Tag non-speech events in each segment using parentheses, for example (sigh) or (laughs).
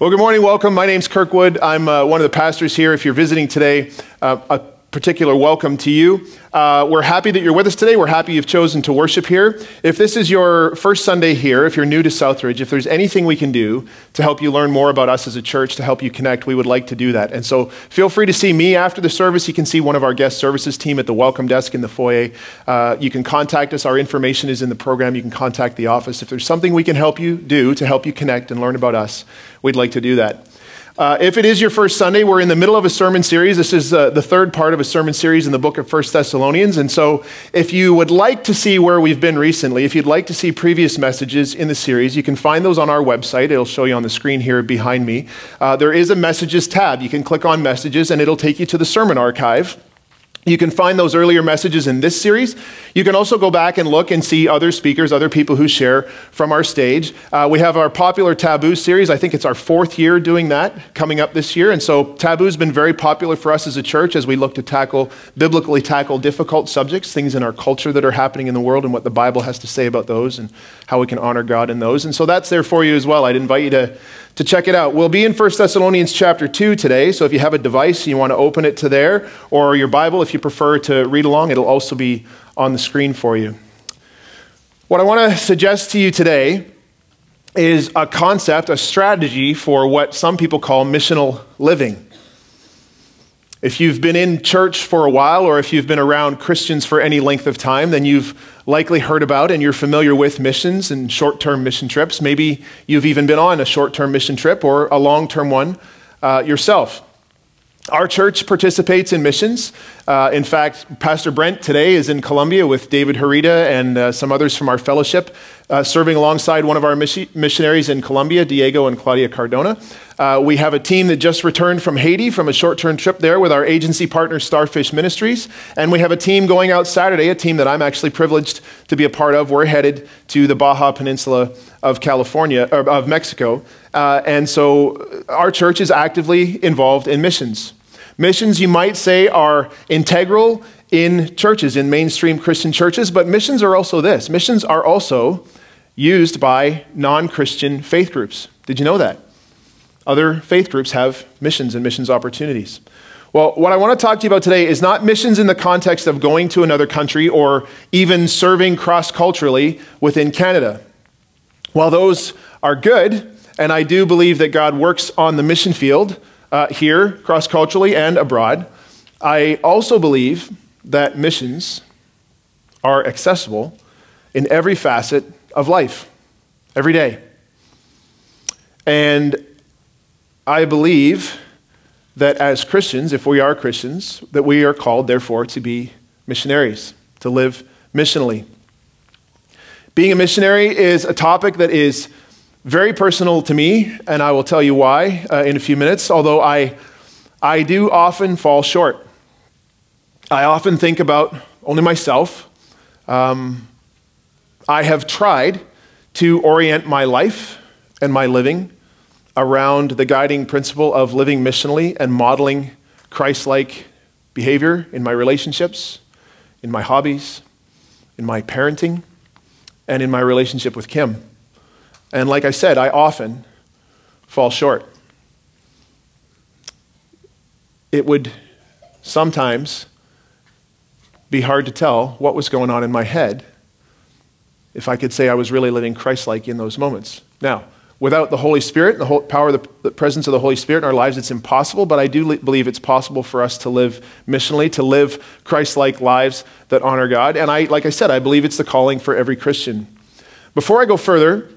Well, good morning. Welcome. My name's Kirk Wood. I'm uh, one of the pastors here. If you're visiting today, uh, particular welcome to you. Uh, we're happy that you're with us today. We're happy you've chosen to worship here. If this is your first Sunday here, if you're new to Southridge, if there's anything we can do to help you learn more about us as a church, to help you connect, we would like to do that. And so feel free to see me after the service. You can see one of our guest services team at the welcome desk in the foyer. Uh, you can contact us. Our information is in the program. You can contact the office. If there's something we can help you do to help you connect and learn about us, we'd like to do that. Uh, if it is your first Sunday, we're in the middle of a sermon series. This is uh, the third part of a sermon series in the book of First Thessalonians. And so, if you would like to see where we've been recently, if you'd like to see previous messages in the series, you can find those on our website. It'll show you on the screen here behind me. Uh, there is a messages tab. You can click on messages, and it'll take you to the sermon archive. You can find those earlier messages in this series. You can also go back and look and see other speakers, other people who share from our stage. Uh, we have our popular Taboo series. I think it's our fourth year doing that coming up this year. And so Taboo's been very popular for us as a church as we look to tackle, biblically tackle difficult subjects, things in our culture that are happening in the world and what the Bible has to say about those and how we can honor God in those. And so that's there for you as well. I'd invite you to to check it out. We'll be in 1 Thessalonians chapter 2 today, so if you have a device and you want to open it to there, or your Bible, if you prefer to read along, it'll also be on the screen for you. What I want to suggest to you today is a concept, a strategy for what some people call missional living. If you've been in church for a while, or if you've been around Christians for any length of time, then you've likely heard about and you're familiar with missions and short term mission trips. Maybe you've even been on a short term mission trip or a long term one uh, yourself. Our church participates in missions. Uh, in fact, Pastor Brent today is in Colombia with David Harita and uh, some others from our fellowship, uh, serving alongside one of our missionaries in Colombia, Diego and Claudia Cardona. Uh, we have a team that just returned from Haiti from a short term trip there with our agency partner, Starfish Ministries. And we have a team going out Saturday, a team that I'm actually privileged to be a part of. We're headed to the Baja Peninsula of California, or of Mexico. Uh, and so our church is actively involved in missions. Missions, you might say, are integral in churches, in mainstream Christian churches, but missions are also this missions are also used by non Christian faith groups. Did you know that? Other faith groups have missions and missions opportunities. Well, what I want to talk to you about today is not missions in the context of going to another country or even serving cross culturally within Canada. While those are good, and I do believe that God works on the mission field uh, here, cross culturally, and abroad, I also believe that missions are accessible in every facet of life, every day. And I believe that as Christians, if we are Christians, that we are called, therefore, to be missionaries, to live missionally. Being a missionary is a topic that is very personal to me, and I will tell you why uh, in a few minutes, although I, I do often fall short. I often think about only myself. Um, I have tried to orient my life and my living around the guiding principle of living missionally and modeling Christ like behavior in my relationships, in my hobbies, in my parenting and in my relationship with Kim. And like I said, I often fall short. It would sometimes be hard to tell what was going on in my head if I could say I was really living Christ like in those moments. Now, without the Holy Spirit and the power the, the, presence of the Holy Spirit in our lives, it's impossible, but I do li- believe it's possible for us to live missionally, to live Christ like lives that honor God. And I, like I said, I believe it's the calling for every Christian. Before I go further,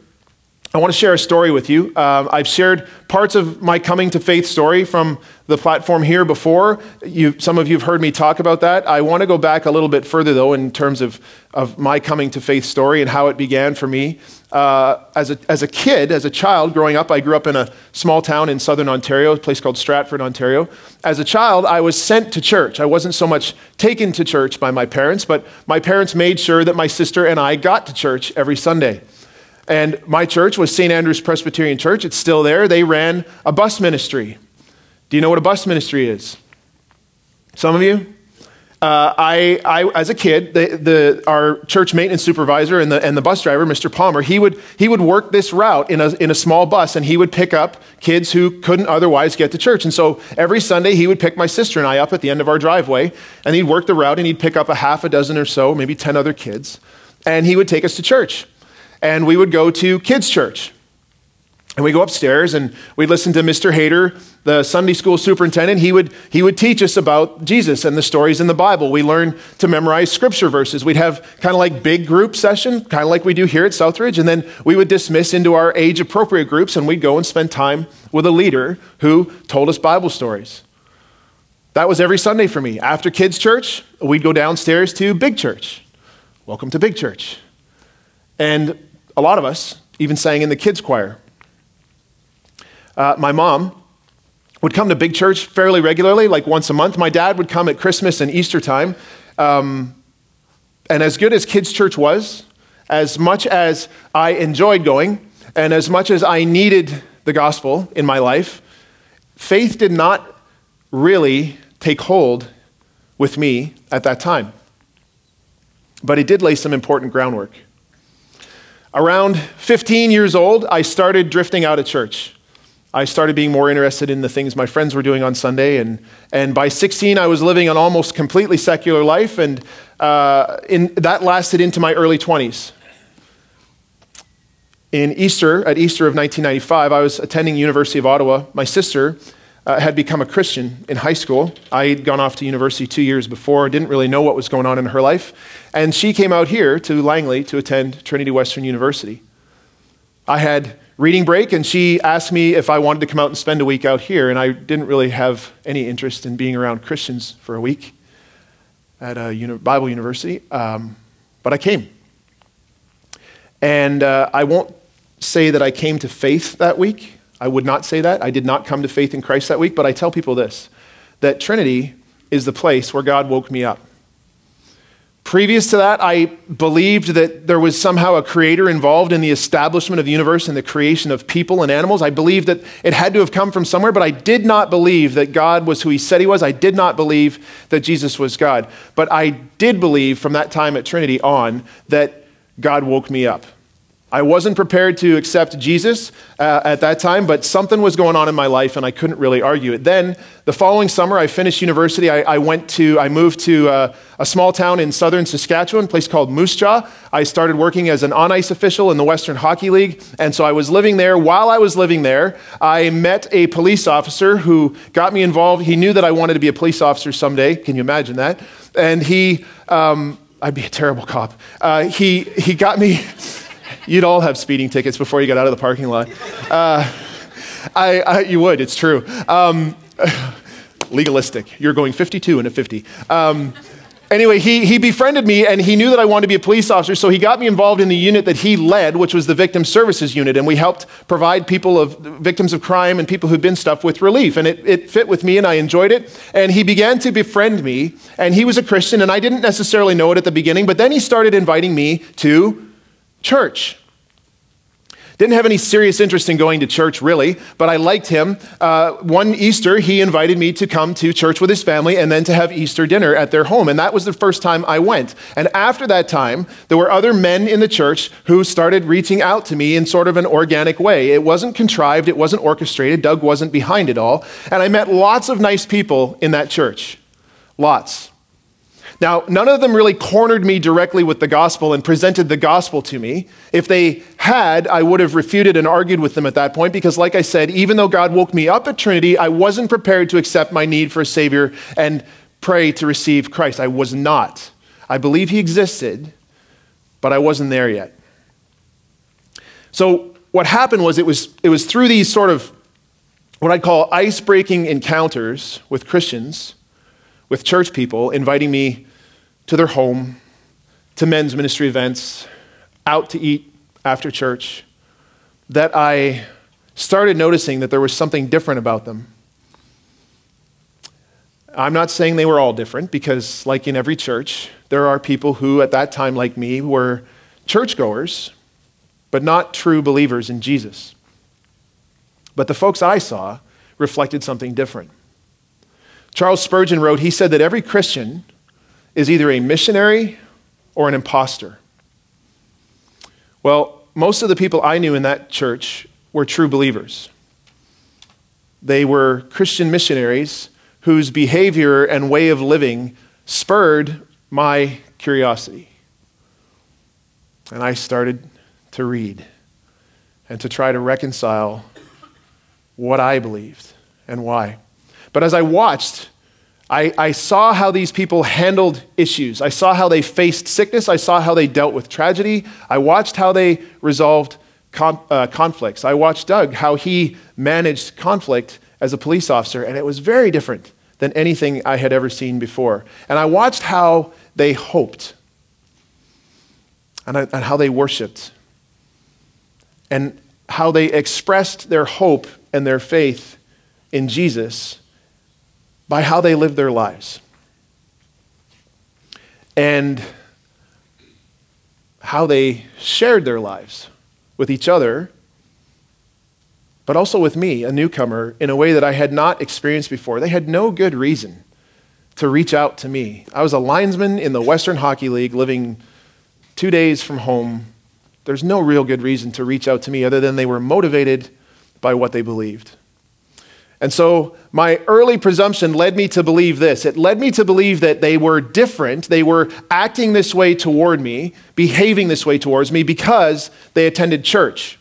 I want to share a story with you. Uh, I've shared parts of my coming to faith story from the platform here before. You, some of you have heard me talk about that. I want to go back a little bit further, though, in terms of, of my coming to faith story and how it began for me. Uh, as, a, as a kid, as a child growing up, I grew up in a small town in southern Ontario, a place called Stratford, Ontario. As a child, I was sent to church. I wasn't so much taken to church by my parents, but my parents made sure that my sister and I got to church every Sunday. And my church was St. Andrew's Presbyterian Church. It's still there. They ran a bus ministry. Do you know what a bus ministry is? Some of you? uh, I, I, as a kid, the, the, our church maintenance supervisor and the, and the bus driver, Mr. Palmer, he would, he would work this route in a, in a small bus and he would pick up kids who couldn't otherwise get to church. And so every Sunday, he would pick my sister and I up at the end of our driveway and he'd work the route and he'd pick up a half a dozen or so, maybe 10 other kids, and he would take us to church. And we would go to kids' church. And we go upstairs and we listen to Mr. Hayter, the Sunday school superintendent. He would, he would teach us about Jesus and the stories in the Bible. We learn to memorize scripture verses. We'd have kind of like big group session, kind of like we do here at Southridge. And then we would dismiss into our age appropriate groups and we'd go and spend time with a leader who told us Bible stories. That was every Sunday for me. After kids' church, we'd go downstairs to big church. Welcome to big church. And a lot of us even sang in the kids' choir. Uh, my mom would come to big church fairly regularly, like once a month. My dad would come at Christmas and Easter time. Um, and as good as kids' church was, as much as I enjoyed going, and as much as I needed the gospel in my life, faith did not really take hold with me at that time. But it did lay some important groundwork. Around 15 years old, I started drifting out of church. I started being more interested in the things my friends were doing on Sunday. And, and by 16, I was living an almost completely secular life, and uh, in, that lasted into my early 20s. In Easter, at Easter of 1995, I was attending University of Ottawa. My sister uh, had become a Christian in high school. I had gone off to university two years before, didn't really know what was going on in her life. And she came out here to Langley to attend Trinity Western University. I had reading break, and she asked me if I wanted to come out and spend a week out here, and I didn't really have any interest in being around Christians for a week at a uni- Bible university, um, but I came. And uh, I won't say that I came to faith that week. I would not say that. I did not come to faith in Christ that week, but I tell people this that Trinity is the place where God woke me up. Previous to that, I believed that there was somehow a creator involved in the establishment of the universe and the creation of people and animals. I believed that it had to have come from somewhere, but I did not believe that God was who he said he was. I did not believe that Jesus was God. But I did believe from that time at Trinity on that God woke me up. I wasn't prepared to accept Jesus uh, at that time, but something was going on in my life and I couldn't really argue it. Then, the following summer, I finished university. I, I went to, I moved to uh, a small town in southern Saskatchewan, a place called Moose Jaw. I started working as an on ice official in the Western Hockey League. And so I was living there. While I was living there, I met a police officer who got me involved. He knew that I wanted to be a police officer someday. Can you imagine that? And he, um, I'd be a terrible cop. Uh, he, he got me. (laughs) You'd all have speeding tickets before you got out of the parking lot. Uh, I, I, you would, it's true. Um, (sighs) legalistic. You're going 52 and a 50. Um, anyway, he, he befriended me and he knew that I wanted to be a police officer, so he got me involved in the unit that he led, which was the Victim Services Unit. And we helped provide people of victims of crime and people who'd been stuff with relief. And it, it fit with me and I enjoyed it. And he began to befriend me. And he was a Christian, and I didn't necessarily know it at the beginning, but then he started inviting me to church. Didn't have any serious interest in going to church, really, but I liked him. Uh, one Easter, he invited me to come to church with his family and then to have Easter dinner at their home. And that was the first time I went. And after that time, there were other men in the church who started reaching out to me in sort of an organic way. It wasn't contrived, it wasn't orchestrated. Doug wasn't behind it all. And I met lots of nice people in that church. Lots. Now, none of them really cornered me directly with the gospel and presented the gospel to me. If they had, I would have refuted and argued with them at that point because, like I said, even though God woke me up at Trinity, I wasn't prepared to accept my need for a Savior and pray to receive Christ. I was not. I believe He existed, but I wasn't there yet. So, what happened was it was, it was through these sort of what I'd call ice breaking encounters with Christians, with church people, inviting me to their home, to men's ministry events, out to eat after church, that I started noticing that there was something different about them. I'm not saying they were all different because, like in every church, there are people who, at that time, like me, were churchgoers, but not true believers in Jesus. But the folks I saw reflected something different. Charles Spurgeon wrote, he said that every Christian is either a missionary or an impostor. Well, most of the people I knew in that church were true believers. They were Christian missionaries whose behavior and way of living spurred my curiosity. And I started to read and to try to reconcile what I believed and why. But as I watched, I, I, saw how these people handled issues. I saw how they faced sickness. I saw how they dealt with tragedy. I watched how they resolved con- uh, conflicts. I watched Doug, how he managed conflict as a police officer, and it was very different than anything I had ever seen before. And I watched how they hoped and, I, and how they worshiped and how they expressed their hope and their faith in Jesus by how they lived their lives and how they shared their lives with each other, but also with me, a newcomer, in a way that I had not experienced before. They had no good reason to reach out to me. I was a linesman in the Western Hockey League living two days from home. There's no real good reason to reach out to me other than they were motivated by what they believed. And so my early presumption led me to believe this. It led me to believe that they were different. They were acting this way toward me, behaving this way towards me because they attended church.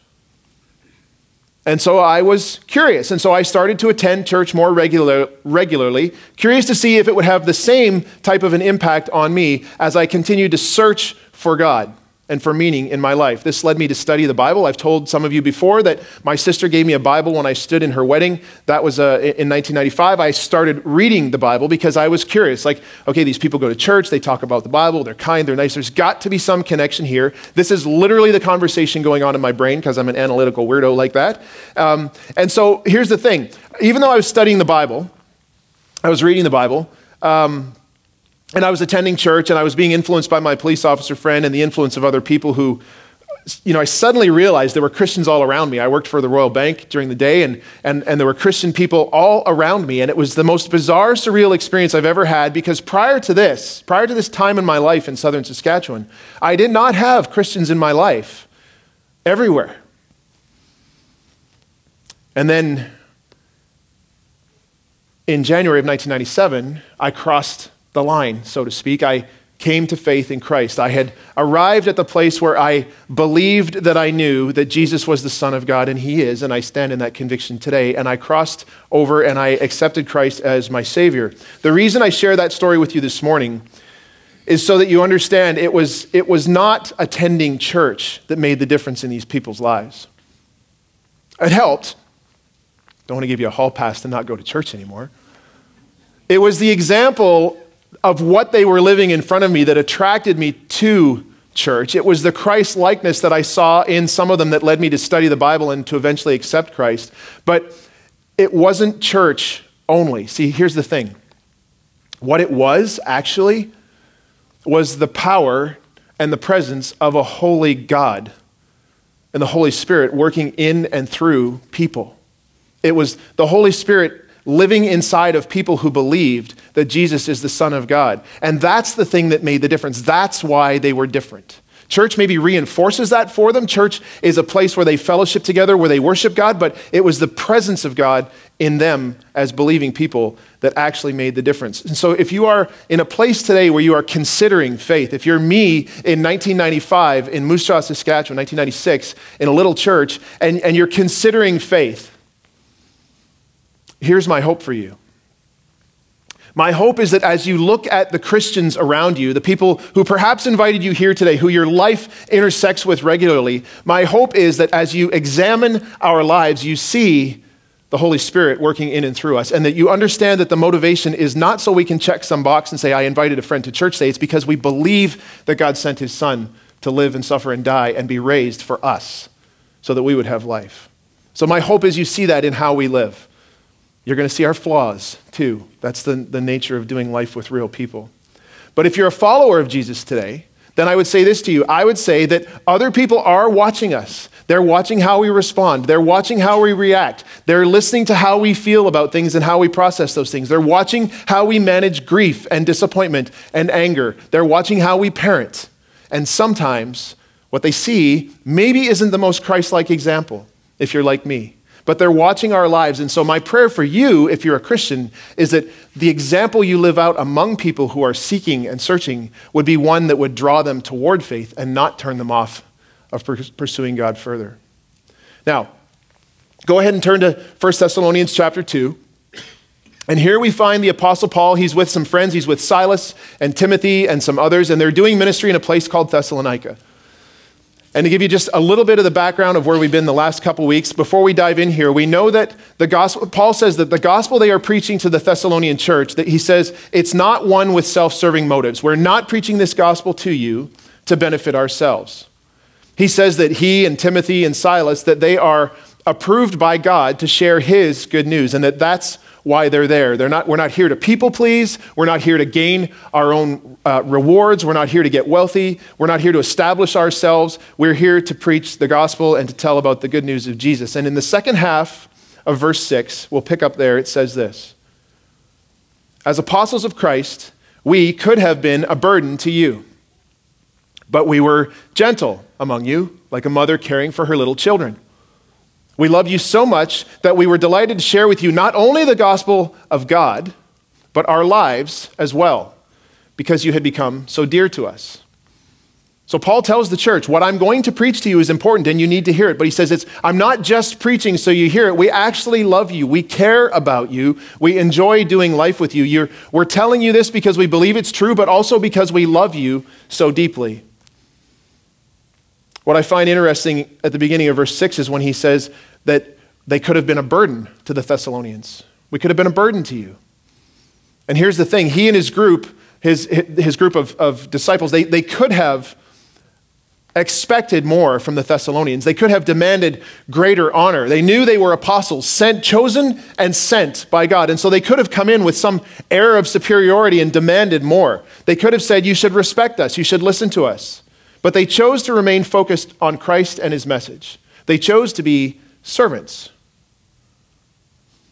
And so I was curious. And so I started to attend church more regular, regularly, curious to see if it would have the same type of an impact on me as I continued to search for God and for meaning in my life. This led me to study the Bible. I've told some of you before that my sister gave me a Bible when I stood in her wedding. That was uh, in 1995. I started reading the Bible because I was curious. Like, okay, these people go to church, they talk about the Bible, they're kind, they're nice. There's got to be some connection here. This is literally the conversation going on in my brain because I'm an analytical weirdo like that. Um, and so here's the thing even though I was studying the Bible, I was reading the Bible. Um, and I was attending church and I was being influenced by my police officer friend and the influence of other people who, you know, I suddenly realized there were Christians all around me. I worked for the Royal Bank during the day and, and, and there were Christian people all around me. And it was the most bizarre, surreal experience I've ever had because prior to this, prior to this time in my life in southern Saskatchewan, I did not have Christians in my life everywhere. And then in January of 1997, I crossed the line, so to speak. I came to faith in Christ. I had arrived at the place where I believed that I knew that Jesus was the Son of God, and He is, and I stand in that conviction today. And I crossed over and I accepted Christ as my Savior. The reason I share that story with you this morning is so that you understand it was, it was not attending church that made the difference in these people's lives. It helped. Don't want to give you a hall pass to not go to church anymore. It was the example of what they were living in front of me that attracted me to church. It was the Christ likeness that I saw in some of them that led me to study the Bible and to eventually accept Christ. But it wasn't church only. See, here's the thing what it was actually was the power and the presence of a holy God and the Holy Spirit working in and through people. It was the Holy Spirit living inside of people who believed that Jesus is the Son of God. And that's the thing that made the difference. That's why they were different. Church maybe reinforces that for them. Church is a place where they fellowship together, where they worship God, but it was the presence of God in them as believing people that actually made the difference. And so if you are in a place today where you are considering faith, if you're me in 1995 in Moose Jaw, Saskatchewan, 1996, in a little church, and, and you're considering faith, Here's my hope for you. My hope is that as you look at the Christians around you, the people who perhaps invited you here today, who your life intersects with regularly, my hope is that as you examine our lives, you see the Holy Spirit working in and through us, and that you understand that the motivation is not so we can check some box and say, I invited a friend to church today. It's because we believe that God sent his son to live and suffer and die and be raised for us so that we would have life. So, my hope is you see that in how we live. You're going to see our flaws too. That's the, the nature of doing life with real people. But if you're a follower of Jesus today, then I would say this to you. I would say that other people are watching us. They're watching how we respond. They're watching how we react. They're listening to how we feel about things and how we process those things. They're watching how we manage grief and disappointment and anger. They're watching how we parent. And sometimes what they see maybe isn't the most Christ like example, if you're like me. But they're watching our lives. And so, my prayer for you, if you're a Christian, is that the example you live out among people who are seeking and searching would be one that would draw them toward faith and not turn them off of pursuing God further. Now, go ahead and turn to 1 Thessalonians chapter 2. And here we find the Apostle Paul. He's with some friends. He's with Silas and Timothy and some others, and they're doing ministry in a place called Thessalonica. And to give you just a little bit of the background of where we've been the last couple weeks, before we dive in here, we know that the gospel, Paul says that the gospel they are preaching to the Thessalonian church, that he says it's not one with self serving motives. We're not preaching this gospel to you to benefit ourselves. He says that he and Timothy and Silas, that they are approved by God to share his good news, and that that's why they're there. They're not, we're not here to people please. We're not here to gain our own uh, rewards. We're not here to get wealthy. We're not here to establish ourselves. We're here to preach the gospel and to tell about the good news of Jesus. And in the second half of verse 6, we'll pick up there, it says this As apostles of Christ, we could have been a burden to you, but we were gentle among you, like a mother caring for her little children. We love you so much that we were delighted to share with you not only the gospel of God, but our lives as well, because you had become so dear to us. So Paul tells the church, what I'm going to preach to you is important and you need to hear it. But he says it's I'm not just preaching so you hear it. We actually love you. We care about you. We enjoy doing life with you. You're, we're telling you this because we believe it's true, but also because we love you so deeply. What I find interesting at the beginning of verse 6 is when he says that they could have been a burden to the Thessalonians. We could have been a burden to you. And here's the thing he and his group, his, his group of, of disciples, they, they could have expected more from the Thessalonians. They could have demanded greater honor. They knew they were apostles, sent, chosen, and sent by God. And so they could have come in with some air of superiority and demanded more. They could have said, You should respect us, you should listen to us. But they chose to remain focused on Christ and his message. They chose to be servants.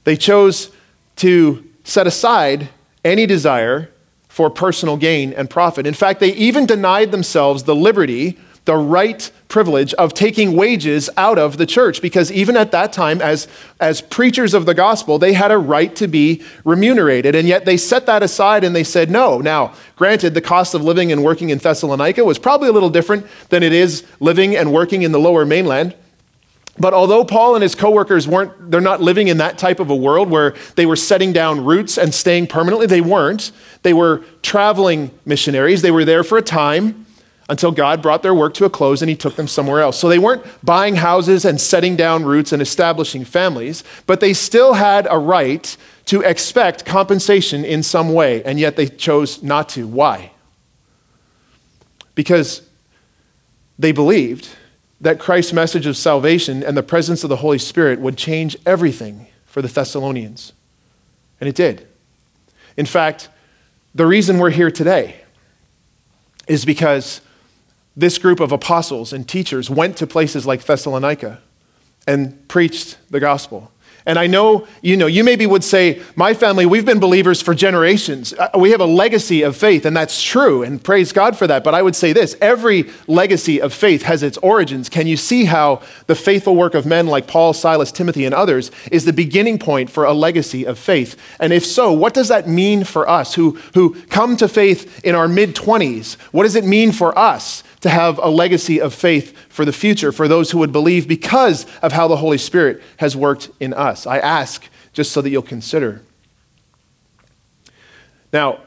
They chose to set aside any desire for personal gain and profit. In fact, they even denied themselves the liberty the right privilege of taking wages out of the church because even at that time as, as preachers of the gospel they had a right to be remunerated and yet they set that aside and they said no now granted the cost of living and working in thessalonica was probably a little different than it is living and working in the lower mainland but although Paul and his coworkers weren't, they're not living in that type of a world where they were setting down roots and staying permanently. They weren't. They were traveling missionaries. They were there for a time until God brought their work to a close and he took them somewhere else. So they weren't buying houses and setting down roots and establishing families, but they still had a right to expect compensation in some way, and yet they chose not to. Why? Because they believed that Christ's message of salvation and the presence of the Holy Spirit would change everything for the Thessalonians. And it did. In fact, the reason we're here today is because this group of apostles and teachers went to places like Thessalonica and preached the gospel. And I know, you know, you maybe would say, my family, we've been believers for generations. Uh, we have a legacy of faith, and that's true, and praise God for that. But I would say this every legacy of faith has its origins. Can you see how the faithful work of men like Paul, Silas, Timothy, and others is the beginning point for a legacy of faith? And if so, what does that mean for us who, who come to faith in our mid 20s? What does it mean for us? To have a legacy of faith for the future for those who would believe because of how the Holy Spirit has worked in us. I ask just so that you'll consider. Now,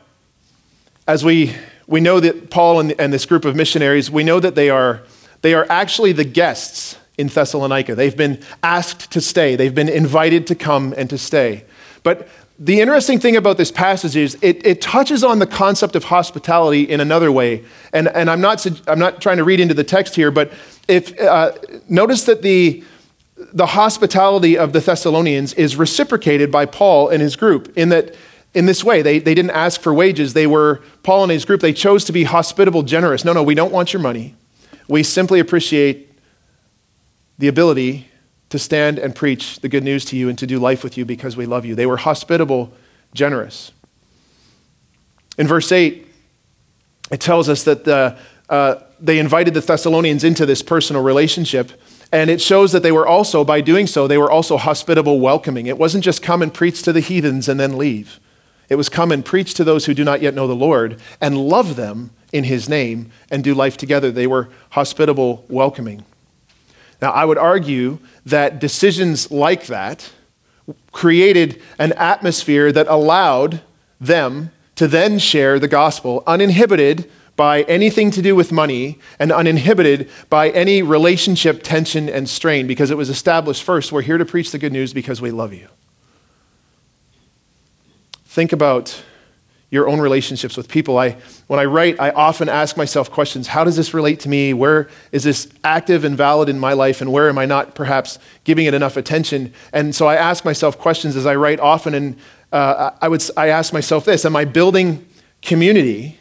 as we, we know that Paul and, and this group of missionaries, we know that they are, they are actually the guests in Thessalonica. They've been asked to stay, they've been invited to come and to stay. But the interesting thing about this passage is it, it, touches on the concept of hospitality in another way. And, and I'm, not, I'm not trying to read into the text here, but if, uh, notice that the, the hospitality of the Thessalonians is reciprocated by Paul and his group in that in this way they, they didn't ask for wages. They were paul and his group they chose to be hospitable generous. No no we don't want your money. We simply appreciate the ability to stand and preach the good news to you and to do life with you because we love you. They were hospitable, generous. In verse 8, it tells us that the, uh, they invited the Thessalonians into this personal relationship. And it shows that they were also, by doing so, they were also hospitable, welcoming. It wasn't just come and preach to the heathens and then leave. It was come and preach to those who do not yet know the Lord and love them in his name and do life together. They were hospitable, welcoming. Now, I would argue that decisions like that created an atmosphere that allowed them to then share the gospel uninhibited by anything to do with money and uninhibited by any relationship tension and strain because it was established first we're here to preach the good news because we love you. Think about your own relationships with people. I, when I write, I often ask myself questions How does this relate to me? Where is this active and valid in my life? And where am I not perhaps giving it enough attention? And so I ask myself questions as I write often. And uh, I, would, I ask myself this Am I building community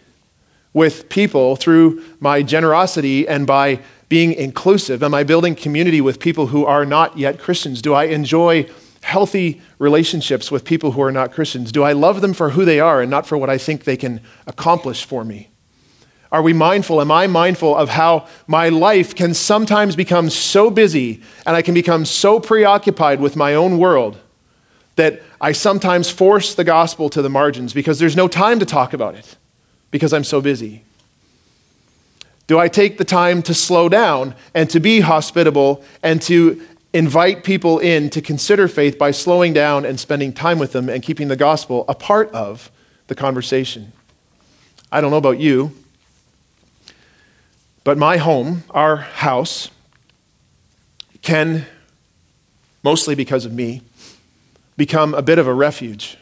with people through my generosity and by being inclusive? Am I building community with people who are not yet Christians? Do I enjoy healthy relationships with people who are not Christians? Do I love them for who they are and not for what I think they can accomplish for me? Are we mindful? Am I mindful of how my life can sometimes become so busy and I can become so preoccupied with my own world that I sometimes force the gospel to the margins because there's no time to talk about it because I'm so busy? Do I take the time to slow down and to be hospitable and to invite people in to consider faith by slowing down and spending time with them and keeping the gospel a part of the conversation. I don't know about you, but my home, our house, can, mostly because of me, become a bit of a refuge.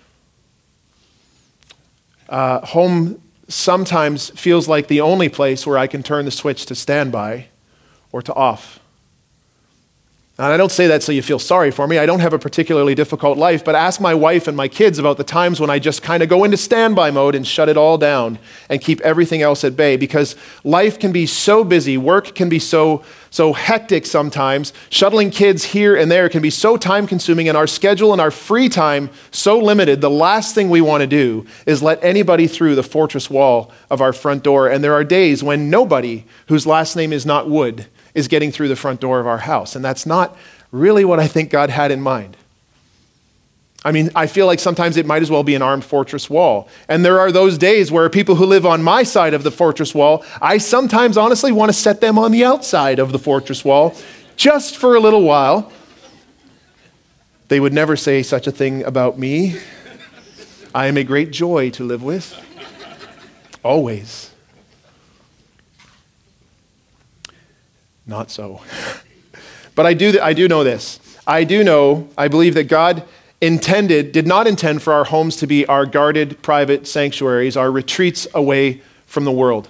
Uh, home sometimes feels like the only place where I can turn the switch to standby or to off. And I don't say that so you feel sorry for me. I don't have a particularly difficult life, but ask my wife and my kids about the times when I just kind of go into standby mode and shut it all down and keep everything else at bay because life can be so busy, work can be so so hectic sometimes. Shuttling kids here and there can be so time consuming and our schedule and our free time so limited. The last thing we want to do is let anybody through the fortress wall of our front door. And there are days when nobody whose last name is not Wood is getting through the front door of our house. And that's not really what I think God had in mind. I mean, I feel like sometimes it might as well be an armed fortress wall. And there are those days where people who live on my side of the fortress wall, I sometimes honestly want to set them on the outside of the fortress wall just for a little while. They would never say such a thing about me. I am a great joy to live with. Always. Not so. (laughs) but I do, I do know this. I do know, I believe that God intended, did not intend for our homes to be our guarded private sanctuaries, our retreats away from the world.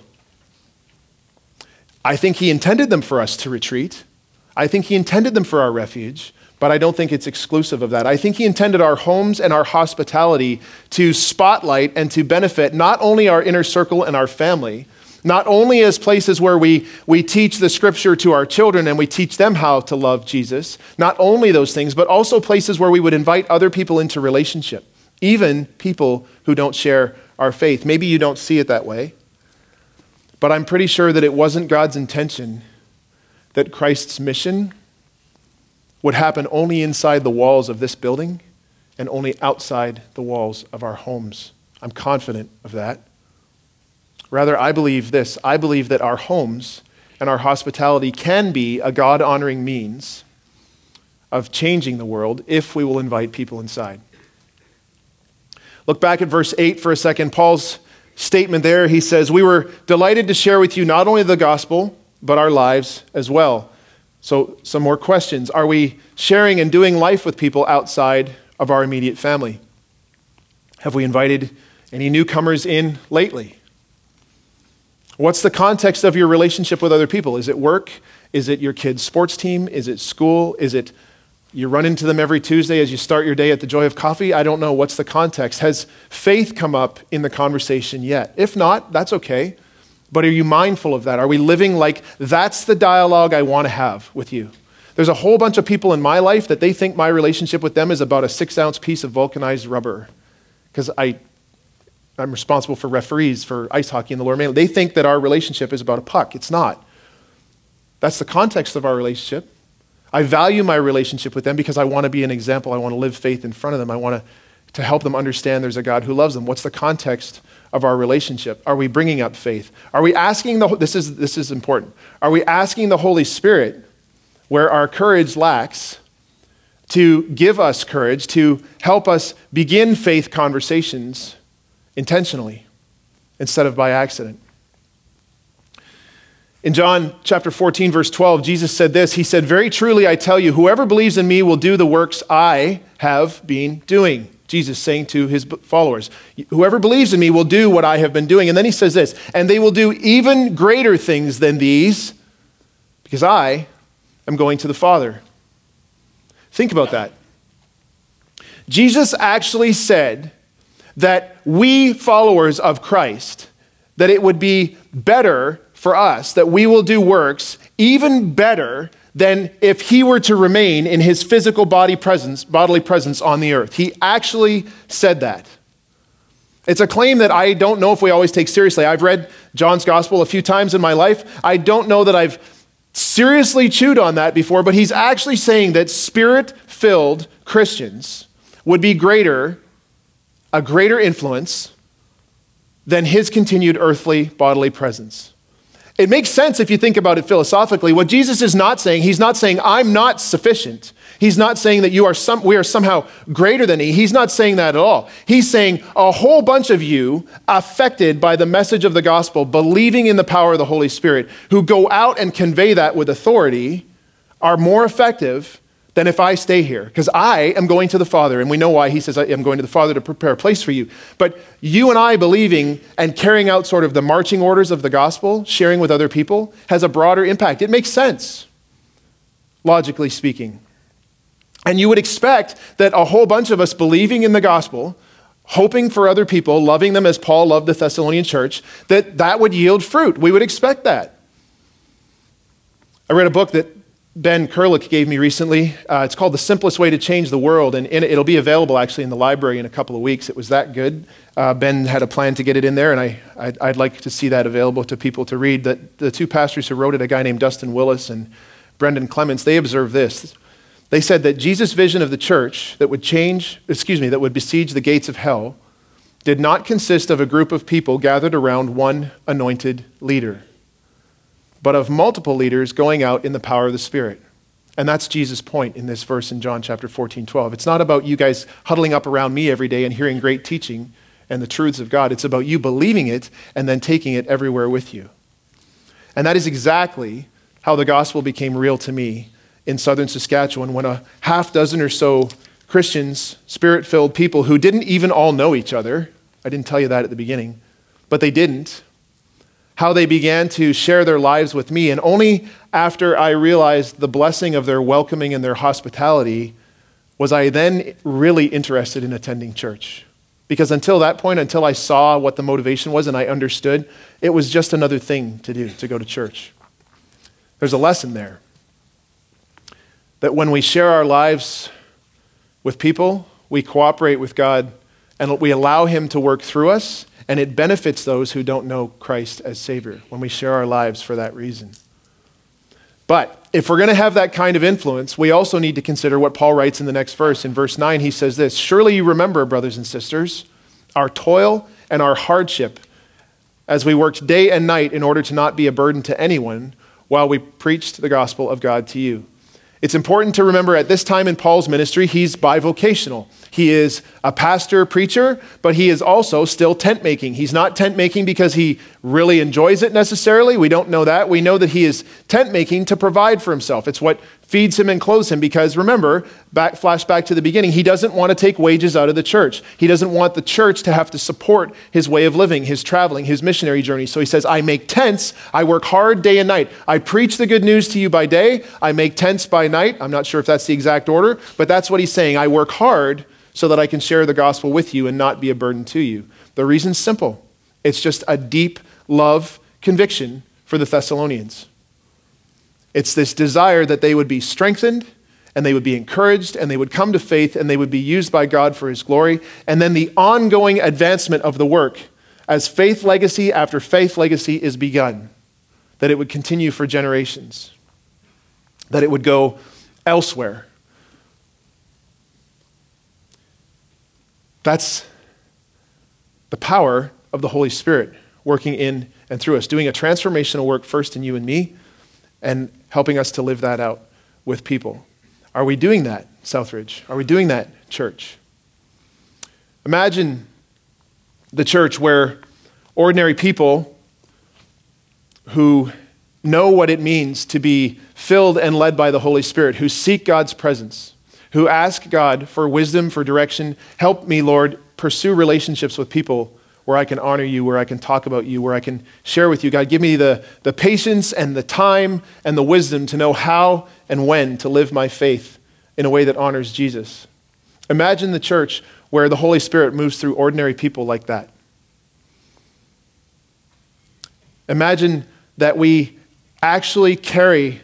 I think He intended them for us to retreat. I think He intended them for our refuge, but I don't think it's exclusive of that. I think He intended our homes and our hospitality to spotlight and to benefit not only our inner circle and our family, not only as places where we, we teach the scripture to our children and we teach them how to love Jesus, not only those things, but also places where we would invite other people into relationship, even people who don't share our faith. Maybe you don't see it that way, but I'm pretty sure that it wasn't God's intention that Christ's mission would happen only inside the walls of this building and only outside the walls of our homes. I'm confident of that. Rather, I believe this I believe that our homes and our hospitality can be a God honoring means of changing the world if we will invite people inside. Look back at verse 8 for a second. Paul's statement there, he says, We were delighted to share with you not only the gospel, but our lives as well. So, some more questions. Are we sharing and doing life with people outside of our immediate family? Have we invited any newcomers in lately? What's the context of your relationship with other people? Is it work? Is it your kid's sports team? Is it school? Is it you run into them every Tuesday as you start your day at the Joy of Coffee? I don't know. What's the context? Has faith come up in the conversation yet? If not, that's okay. But are you mindful of that? Are we living like that's the dialogue I want to have with you? There's a whole bunch of people in my life that they think my relationship with them is about a six ounce piece of vulcanized rubber. Because I, I'm responsible for referees for ice hockey in the lower mainland. They think that our relationship is about a puck. It's not. That's the context of our relationship. I value my relationship with them because I want to be an example. I want to live faith in front of them. I want to, to help them understand there's a God who loves them. What's the context of our relationship? Are we bringing up faith? Are we asking the, this is, this is important. Are we asking the Holy Spirit where our courage lacks to give us courage, to help us begin faith conversations intentionally instead of by accident? In John chapter 14, verse 12, Jesus said this He said, Very truly I tell you, whoever believes in me will do the works I have been doing. Jesus saying to his followers, Whoever believes in me will do what I have been doing. And then he says this, and they will do even greater things than these, because I am going to the Father. Think about that. Jesus actually said that we followers of Christ, that it would be better for us that we will do works even better than if he were to remain in his physical body presence, bodily presence on the earth. He actually said that. It's a claim that I don't know if we always take seriously. I've read John's gospel a few times in my life. I don't know that I've seriously chewed on that before, but he's actually saying that spirit filled Christians would be greater, a greater influence than his continued earthly bodily presence. It makes sense if you think about it philosophically. What Jesus is not saying, he's not saying, I'm not sufficient. He's not saying that you are some, we are somehow greater than he. He's not saying that at all. He's saying a whole bunch of you affected by the message of the gospel, believing in the power of the Holy Spirit, who go out and convey that with authority, are more effective than if I stay here, because I am going to the Father. And we know why he says, I am going to the Father to prepare a place for you. But you and I believing and carrying out sort of the marching orders of the gospel, sharing with other people, has a broader impact. It makes sense, logically speaking. And you would expect that a whole bunch of us believing in the gospel, hoping for other people, loving them as Paul loved the Thessalonian church, that that would yield fruit. We would expect that. I read a book that Ben Kerlick gave me recently. Uh, it's called The Simplest Way to Change the World, and it, will be available actually in the library in a couple of weeks. It was that good. Uh, ben had a plan to get it in there, and I, I'd, I'd, like to see that available to people to read. The, the two pastors who wrote it, a guy named Dustin Willis and Brandon Clements, they observed this. They said that Jesus' vision of the church that would change, excuse me, that would besiege the gates of hell did not consist of a group of people gathered around one anointed leader but of multiple leaders going out in the power of the Spirit. And that's Jesus' point in this verse in John chapter 14, 12. It's not about you guys huddling up around me every day and hearing great teaching and the truths of God. It's about you believing it and then taking it everywhere with you. And that is exactly how the gospel became real to me in southern Saskatchewan when a half dozen or so Christians, spirit filled people who didn't even all know each other, I didn't tell you that at the beginning, but they didn't, how they began to share their lives with me. And only after I realized the blessing of their welcoming and their hospitality was I then really interested in attending church. Because until that point, until I saw what the motivation was and I understood, it was just another thing to do, to go to church. There's a lesson there. That when we share our lives with people, we cooperate with God and we allow Him to work through us and it benefits those who don't know Christ as Savior when we share our lives for that reason. But if we're going to have that kind of influence, we also need to consider what Paul writes in the next verse. In verse 9, he says this Surely you remember, brothers and sisters, our toil and our hardship as we worked day and night in order to not be a burden to anyone while we preached the gospel of God to you. It's important to remember at this time in Paul's ministry, he's bivocational. He is a pastor, preacher, but he is also still tent making. He's not tent making because he really enjoys it necessarily. We don't know that. We know that he is tent making to provide for himself. It's what feeds him and clothes him because remember, back, flash back to the beginning, he doesn't want to take wages out of the church. He doesn't want the church to have to support his way of living, his traveling, his missionary journey. So he says, I make tents, I work hard day and night. I preach the good news to you by day, I make tents by night. I'm not sure if that's the exact order, but that's what he's saying. I work hard so that I can share the gospel with you and not be a burden to you. The reason's simple it's just a deep love conviction for the Thessalonians. It's this desire that they would be strengthened and they would be encouraged and they would come to faith and they would be used by God for his glory. And then the ongoing advancement of the work as faith legacy after faith legacy is begun, that it would continue for generations, that it would go elsewhere. That's the power of the Holy Spirit working in and through us, doing a transformational work first in you and me, and helping us to live that out with people. Are we doing that, SouthRidge? Are we doing that, church? Imagine the church where ordinary people who know what it means to be filled and led by the Holy Spirit, who seek God's presence, who ask God for wisdom, for direction. Help me, Lord, pursue relationships with people where I can honor you, where I can talk about you, where I can share with you. God, give me the, the patience and the time and the wisdom to know how and when to live my faith in a way that honors Jesus. Imagine the church where the Holy Spirit moves through ordinary people like that. Imagine that we actually carry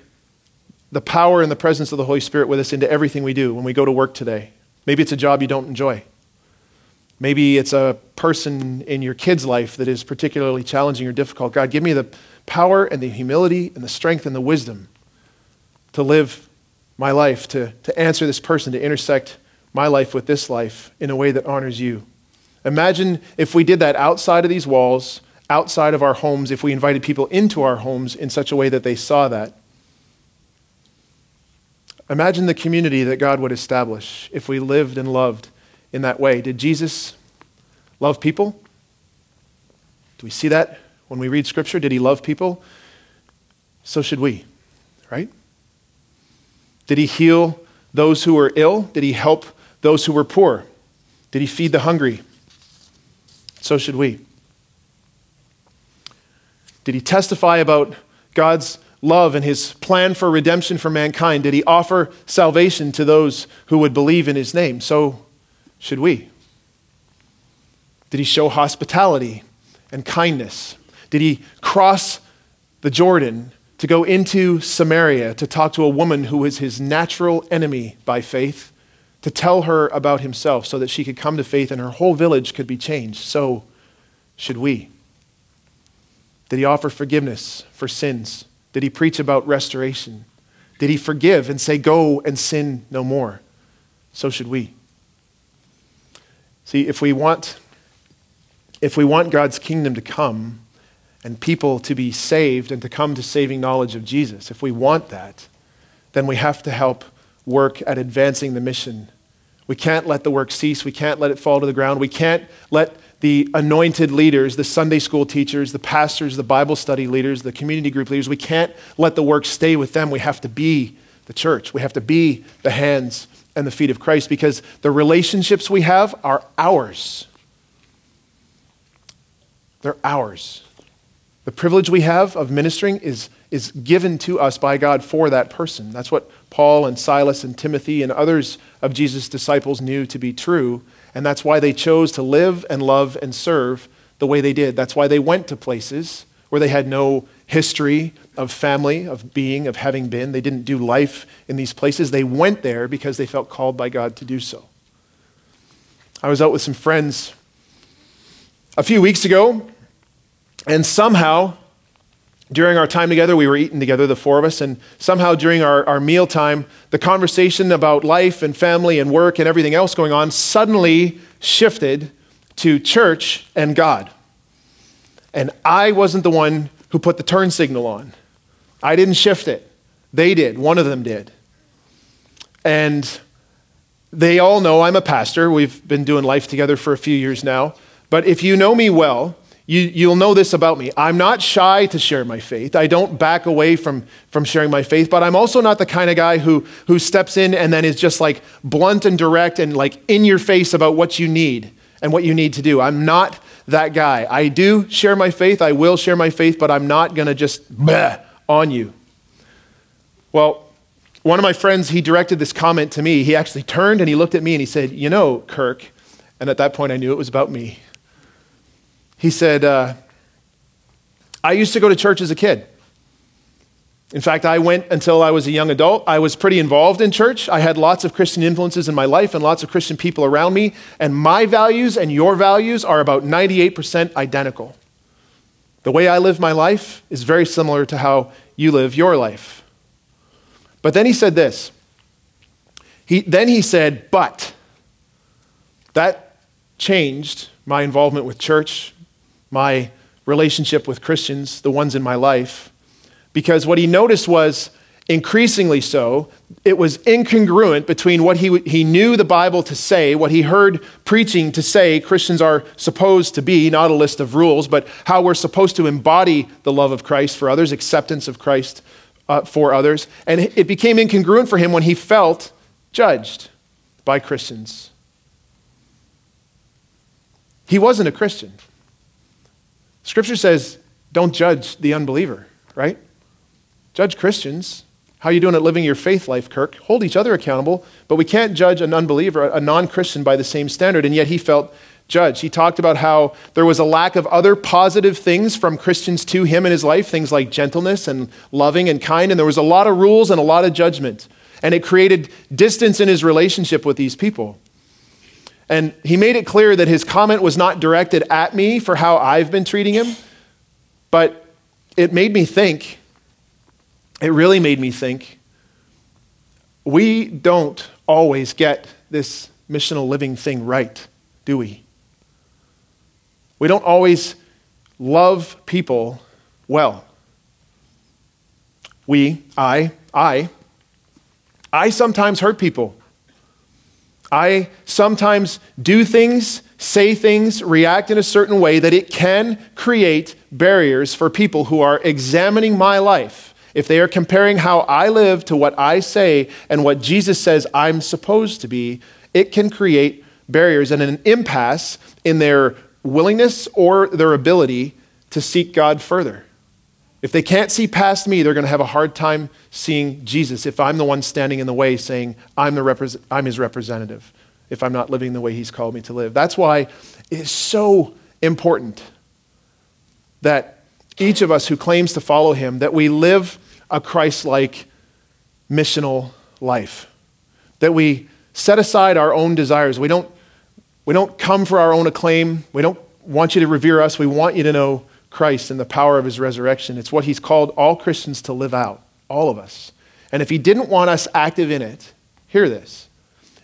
the power and the presence of the Holy Spirit with us into everything we do when we go to work today. Maybe it's a job you don't enjoy. Maybe it's a person in your kid's life that is particularly challenging or difficult. God, give me the power and the humility and the strength and the wisdom to live my life, to, to answer this person, to intersect my life with this life in a way that honors you. Imagine if we did that outside of these walls, outside of our homes, if we invited people into our homes in such a way that they saw that. Imagine the community that God would establish if we lived and loved in that way. Did Jesus love people? Do we see that when we read Scripture? Did he love people? So should we, right? Did he heal those who were ill? Did he help those who were poor? Did he feed the hungry? So should we. Did he testify about God's love and his plan for redemption for mankind? Did he offer salvation to those who would believe in his name? So should we? Did he show hospitality and kindness? Did he cross the Jordan to go into Samaria to talk to a woman who was his natural enemy by faith, to tell her about himself so that she could come to faith and her whole village could be changed? So should we. Did he offer forgiveness for sins? Did he preach about restoration? Did he forgive and say, Go and sin no more? So should we. See, if we want, if we want God's kingdom to come and people to be saved and to come to saving knowledge of Jesus, if we want that, then we have to help work at advancing the mission. We can't let the work cease. We can't let it fall to the ground. We can't let the anointed leaders, the Sunday school teachers, the pastors, the Bible study leaders, the community group leaders, we can't let the work stay with them. We have to be the church. We have to be the hands and the feet of Christ because the relationships we have are ours. They're ours. The privilege we have of ministering is, is given to us by God for that person. That's what Paul and Silas and Timothy and others of Jesus' disciples knew to be true. And that's why they chose to live and love and serve the way they did. That's why they went to places where they had no history of family, of being, of having been. They didn't do life in these places. They went there because they felt called by God to do so. I was out with some friends a few weeks ago, and somehow, during our time together, we were eating together, the four of us, and somehow during our, our meal time, the conversation about life and family and work and everything else going on suddenly shifted to church and God. And I wasn't the one who put the turn signal on. I didn't shift it. They did. One of them did. And they all know I'm a pastor. We've been doing life together for a few years now. But if you know me well, you, you'll know this about me. I'm not shy to share my faith. I don't back away from, from sharing my faith, but I'm also not the kind of guy who, who steps in and then is just like blunt and direct and like in your face about what you need and what you need to do. I'm not that guy. I do share my faith. I will share my faith, but I'm not going to just on you. Well, one of my friends, he directed this comment to me. He actually turned and he looked at me and he said, You know, Kirk, and at that point I knew it was about me. He said, uh, I used to go to church as a kid. In fact, I went until I was a young adult. I was pretty involved in church. I had lots of Christian influences in my life and lots of Christian people around me. And my values and your values are about 98% identical. The way I live my life is very similar to how you live your life. But then he said this. He, then he said, but. That changed my involvement with church, my relationship with Christians, the ones in my life, because what he noticed was increasingly so, it was incongruent between what he, he knew the Bible to say, what he heard preaching to say Christians are supposed to be, not a list of rules, but how we're supposed to embody the love of Christ for others, acceptance of Christ uh, for others. And it became incongruent for him when he felt judged by Christians. He wasn't a Christian. Scripture says, don't judge the unbeliever, right? Judge Christians. How are you doing at living your faith life, Kirk? Hold each other accountable, but we can't judge an unbeliever, a non Christian, by the same standard. And yet he felt judged. He talked about how there was a lack of other positive things from Christians to him in his life, things like gentleness and loving and kind. And there was a lot of rules and a lot of judgment. And it created distance in his relationship with these people. And he made it clear that his comment was not directed at me for how I've been treating him, but it made me think it really made me think we don't always get this missional living thing right, do we? We don't always love people well. We, I, I, I sometimes hurt people. I sometimes do things, say things, react in a certain way that it can create barriers for people who are examining my life if they are comparing how I live to what I say and what Jesus says I'm supposed to be, it can create barriers and an impasse in their willingness or their ability to seek God further. If they can't see past me, they're going to have a hard time seeing Jesus if I'm the one standing in the way saying, I'm, the repre- I'm his representative, if I'm not living the way he's called me to live. That's why it's so important that each of us who claims to follow him, that we live a Christ like missional life. That we set aside our own desires. We don't, we don't come for our own acclaim. We don't want you to revere us. We want you to know Christ and the power of his resurrection. It's what he's called all Christians to live out, all of us. And if he didn't want us active in it, hear this.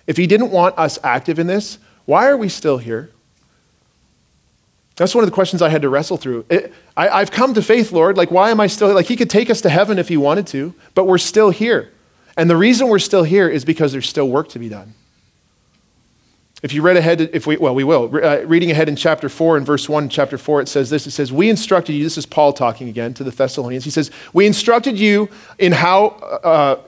If he didn't want us active in this, why are we still here? That's one of the questions I had to wrestle through. It, I, have come to faith, Lord. Like, why am I still Like, He could take us to heaven if He wanted to, but we're still here. And the reason we're still here is because there's still work to be done. If you read ahead, if we, well, we will. Uh, reading ahead in chapter 4 and verse 1, chapter 4, it says this. It says, We instructed you, this is Paul talking again to the Thessalonians. He says, We instructed you in how, uh,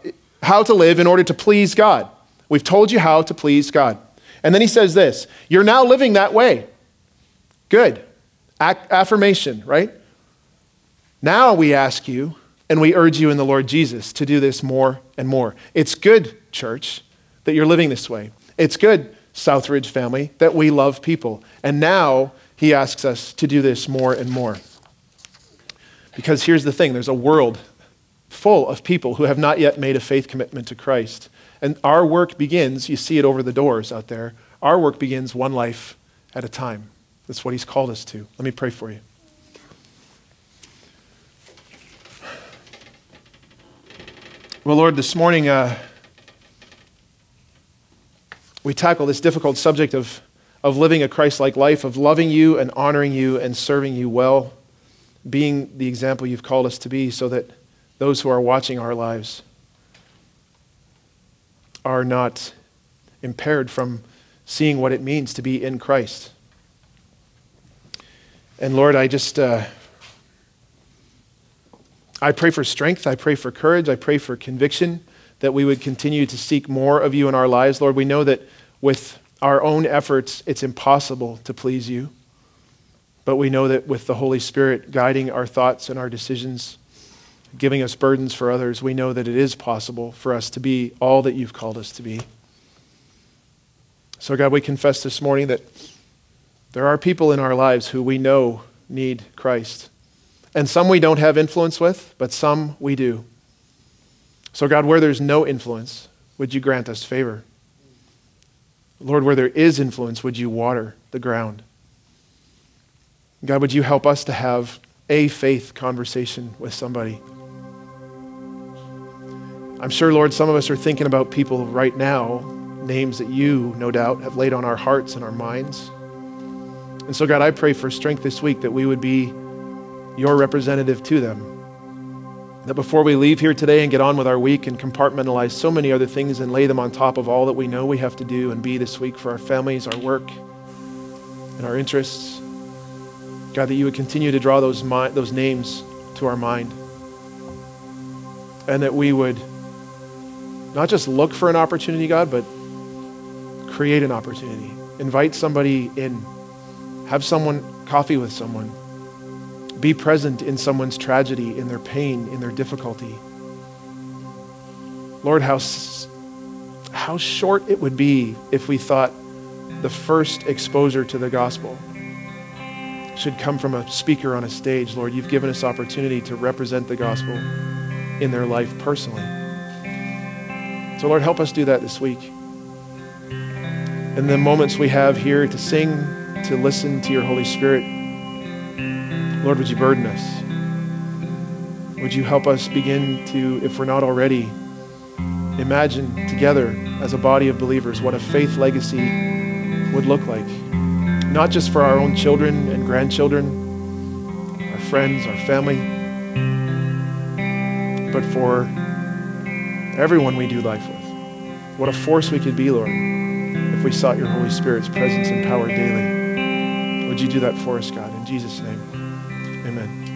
how to live in order to please God. We've told you how to please God. And then he says this You're now living that way. Good. affirmation, right? Now we ask you and we urge you in the Lord Jesus to do this more and more. It's good, church, that you're living this way. It's good, SouthRidge family, that we love people. And now he asks us to do this more and more. Because here's the thing there's a world full of people who have not yet made a faith commitment to Christ. And our work begins, you see it over the doors out there, our work begins one life at a time. That's what he's called us to. Let me pray for you. Well, Lord, this morning uh, we tackle this difficult subject of, of living a Christ like life, of loving you and honoring you and serving you well, being the example you've called us to be, so that those who are watching our lives are not impaired from seeing what it means to be in Christ. And Lord, I just, uh, I pray for strength. I pray for courage. I pray for conviction that we would continue to seek more of you in our lives. Lord, we know that with our own efforts, it's impossible to please you. But we know that with the Holy Spirit guiding our thoughts and our decisions, giving us burdens for others, we know that it is possible for us to be all that you've called us to be. So, God, we confess this morning that there are people in our lives who we know need Christ. And some we don't have influence with, but some we do. So, God, where there's no influence, would you grant us favor? Lord, where there is influence, would you water the ground? God, would you help us to have a faith conversation with somebody? I'm sure, Lord, some of us are thinking about people right now, names that you, no doubt, have laid on our hearts and our minds. And so, God, I pray for strength this week that we would be your representative to them. That before we leave here today and get on with our week and compartmentalize so many other things and lay them on top of all that we know we have to do and be this week for our families, our work, and our interests, God, that you would continue to draw those, mi- those names to our mind. And that we would not just look for an opportunity, God, but create an opportunity. Invite somebody in. Have someone coffee with someone. Be present in someone's tragedy, in their pain, in their difficulty. Lord, how, how short it would be if we thought the first exposure to the gospel should come from a speaker on a stage. Lord, you've given us opportunity to represent the gospel in their life personally. So, Lord, help us do that this week. In the moments we have here to sing, to listen to your Holy Spirit, Lord, would you burden us? Would you help us begin to, if we're not already, imagine together as a body of believers what a faith legacy would look like? Not just for our own children and grandchildren, our friends, our family, but for everyone we do life with. What a force we could be, Lord, if we sought your Holy Spirit's presence and power daily. Would you do that for us, God? In Jesus' name, amen.